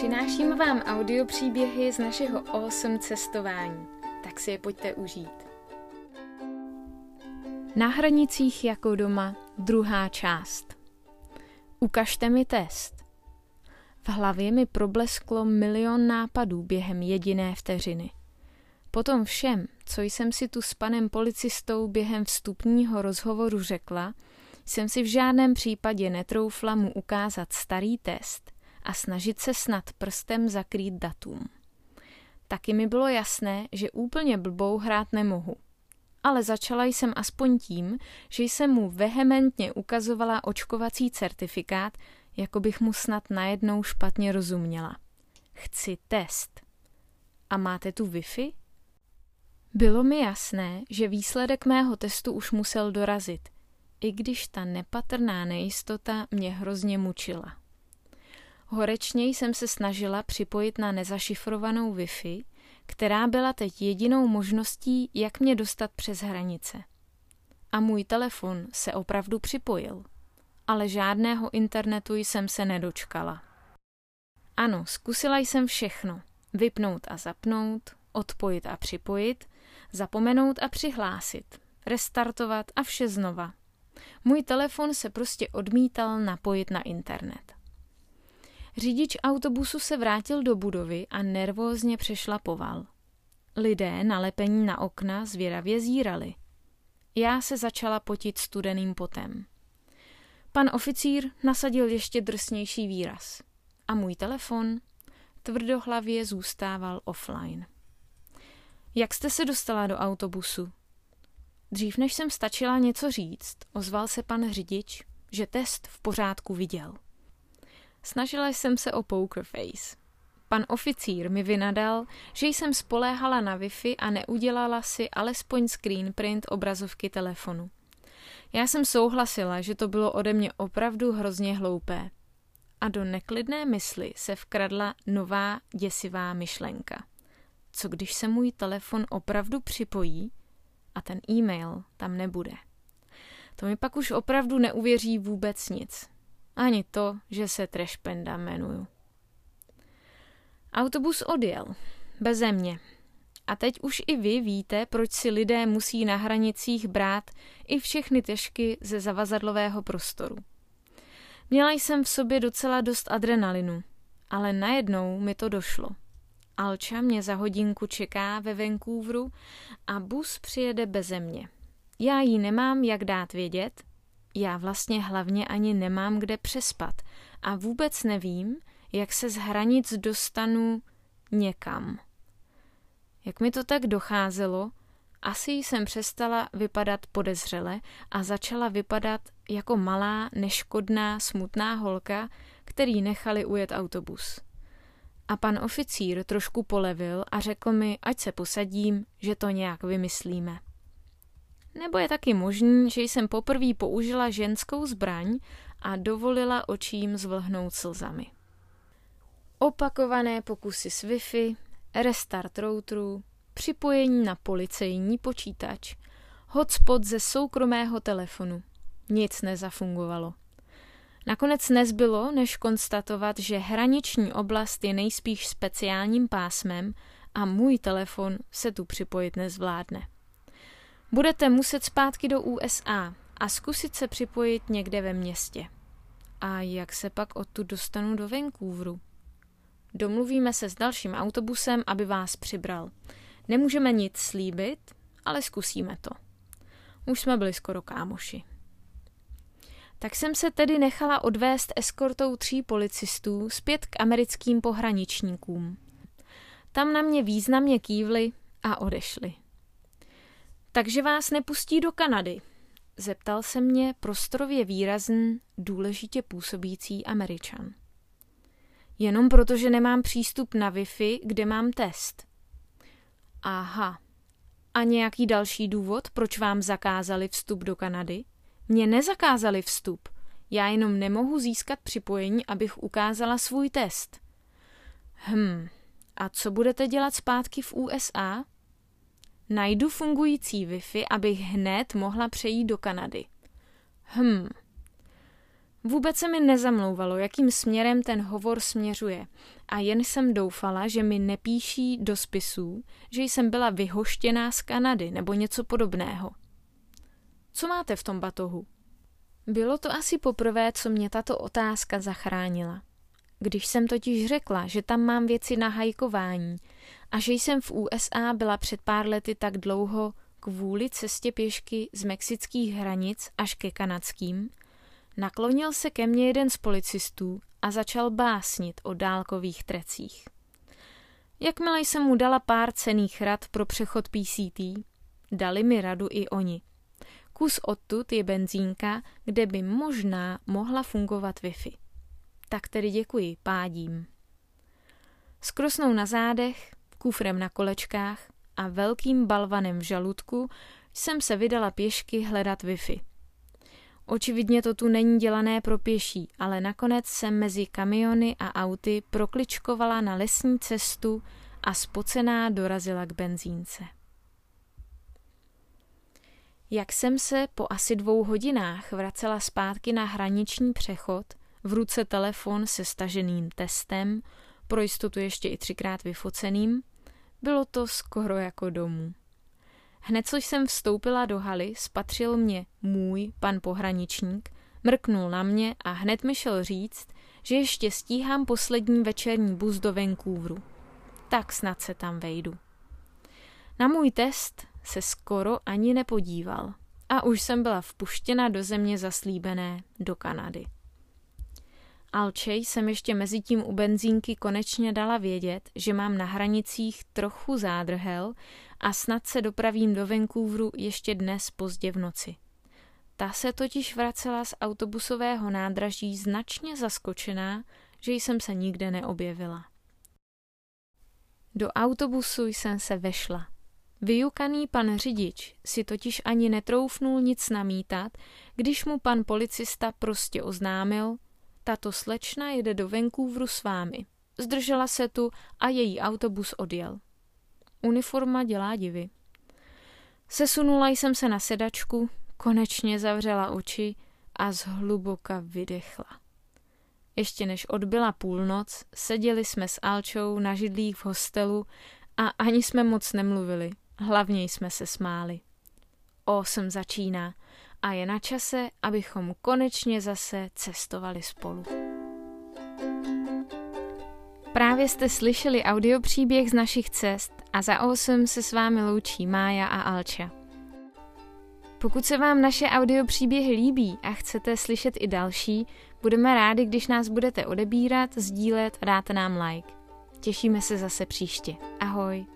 Přináším vám audio příběhy z našeho awesome cestování. Tak si je pojďte užít. Na hranicích jako doma, druhá část. Ukažte mi test. V hlavě mi problesklo milion nápadů během jediné vteřiny. Potom všem, co jsem si tu s panem policistou během vstupního rozhovoru řekla, jsem si v žádném případě netroufla mu ukázat starý test a snažit se snad prstem zakrýt datum. Taky mi bylo jasné, že úplně blbou hrát nemohu. Ale začala jsem aspoň tím, že jsem mu vehementně ukazovala očkovací certifikát, jako bych mu snad najednou špatně rozuměla. Chci test. A máte tu Wi-Fi? Bylo mi jasné, že výsledek mého testu už musel dorazit, i když ta nepatrná nejistota mě hrozně mučila. Horečně jsem se snažila připojit na nezašifrovanou Wi-Fi, která byla teď jedinou možností, jak mě dostat přes hranice. A můj telefon se opravdu připojil, ale žádného internetu jsem se nedočkala. Ano, zkusila jsem všechno. Vypnout a zapnout, odpojit a připojit, zapomenout a přihlásit, restartovat a vše znova. Můj telefon se prostě odmítal napojit na internet. Řidič autobusu se vrátil do budovy a nervózně přešlapoval. Lidé nalepení na okna zvěravě zírali. Já se začala potit studeným potem. Pan oficír nasadil ještě drsnější výraz. A můj telefon tvrdohlavě zůstával offline. Jak jste se dostala do autobusu? Dřív než jsem stačila něco říct, ozval se pan řidič, že test v pořádku viděl. Snažila jsem se o poker face. Pan oficír mi vynadal, že jsem spoléhala na Wi-Fi a neudělala si alespoň screen print obrazovky telefonu. Já jsem souhlasila, že to bylo ode mě opravdu hrozně hloupé. A do neklidné mysli se vkradla nová děsivá myšlenka. Co když se můj telefon opravdu připojí a ten e-mail tam nebude? To mi pak už opravdu neuvěří vůbec nic. Ani to, že se Trešpenda jmenuju. Autobus odjel. Beze mě. A teď už i vy víte, proč si lidé musí na hranicích brát i všechny těžky ze zavazadlového prostoru. Měla jsem v sobě docela dost adrenalinu, ale najednou mi to došlo. Alča mě za hodinku čeká ve Vancouveru a bus přijede beze mě. Já jí nemám jak dát vědět, já vlastně hlavně ani nemám kde přespat a vůbec nevím, jak se z hranic dostanu někam. Jak mi to tak docházelo, asi jsem přestala vypadat podezřele a začala vypadat jako malá, neškodná, smutná holka, který nechali ujet autobus. A pan oficír trošku polevil a řekl mi, ať se posadím, že to nějak vymyslíme. Nebo je taky možný, že jsem poprvé použila ženskou zbraň a dovolila očím zvlhnout slzami. Opakované pokusy s Wi-Fi, restart routeru, připojení na policejní počítač, hotspot ze soukromého telefonu. Nic nezafungovalo. Nakonec nezbylo, než konstatovat, že hraniční oblast je nejspíš speciálním pásmem a můj telefon se tu připojit nezvládne. Budete muset zpátky do USA a zkusit se připojit někde ve městě. A jak se pak odtud dostanu do Vancouveru? Domluvíme se s dalším autobusem, aby vás přibral. Nemůžeme nic slíbit, ale zkusíme to. Už jsme byli skoro kámoši. Tak jsem se tedy nechala odvést eskortou tří policistů zpět k americkým pohraničníkům. Tam na mě významně kývli a odešli. Takže vás nepustí do Kanady? Zeptal se mě prostorově výrazný, důležitě působící američan. Jenom proto, že nemám přístup na Wi-Fi, kde mám test. Aha. A nějaký další důvod, proč vám zakázali vstup do Kanady? Mně nezakázali vstup. Já jenom nemohu získat připojení, abych ukázala svůj test. Hm. A co budete dělat zpátky v USA? Najdu fungující Wi-Fi, abych hned mohla přejít do Kanady. Hm. Vůbec se mi nezamlouvalo, jakým směrem ten hovor směřuje a jen jsem doufala, že mi nepíší do spisů, že jsem byla vyhoštěná z Kanady nebo něco podobného. Co máte v tom batohu? Bylo to asi poprvé, co mě tato otázka zachránila. Když jsem totiž řekla, že tam mám věci na hajkování a že jsem v USA byla před pár lety tak dlouho kvůli cestě pěšky z mexických hranic až ke kanadským, naklonil se ke mně jeden z policistů a začal básnit o dálkových trecích. Jakmile jsem mu dala pár cených rad pro přechod PCT, dali mi radu i oni. Kus odtud je benzínka, kde by možná mohla fungovat Wi-Fi. Tak tedy děkuji, pádím. S krosnou na zádech, kufrem na kolečkách a velkým balvanem v žaludku jsem se vydala pěšky hledat Wi-Fi. Očividně to tu není dělané pro pěší, ale nakonec jsem mezi kamiony a auty prokličkovala na lesní cestu a spocená dorazila k benzínce. Jak jsem se po asi dvou hodinách vracela zpátky na hraniční přechod, v ruce telefon se staženým testem, pro jistotu ještě i třikrát vyfoceným, bylo to skoro jako domů. Hned co jsem vstoupila do haly, spatřil mě můj pan pohraničník, mrknul na mě a hned mi šel říct, že ještě stíhám poslední večerní bus do Vancouveru. Tak snad se tam vejdu. Na můj test se skoro ani nepodíval a už jsem byla vpuštěna do země zaslíbené, do Kanady. Alčej jsem ještě mezi tím u benzínky konečně dala vědět, že mám na hranicích trochu zádrhel a snad se dopravím do Vancouveru ještě dnes pozdě v noci. Ta se totiž vracela z autobusového nádraží značně zaskočená, že jsem se nikde neobjevila. Do autobusu jsem se vešla. Vyjukaný pan řidič si totiž ani netroufnul nic namítat, když mu pan policista prostě oznámil, tato slečna jede do Vancouveru s vámi. Zdržela se tu a její autobus odjel. Uniforma dělá divy. Sesunula jsem se na sedačku, konečně zavřela oči a zhluboka vydechla. Ještě než odbyla půlnoc, seděli jsme s Alčou na židlích v hostelu a ani jsme moc nemluvili, hlavně jsme se smáli. O, jsem začíná a je na čase, abychom konečně zase cestovali spolu. Právě jste slyšeli audiopříběh z našich cest a za 8 se s vámi loučí Mája a Alča. Pokud se vám naše audiopříběhy líbí a chcete slyšet i další, budeme rádi, když nás budete odebírat, sdílet a dáte nám like. Těšíme se zase příště. Ahoj!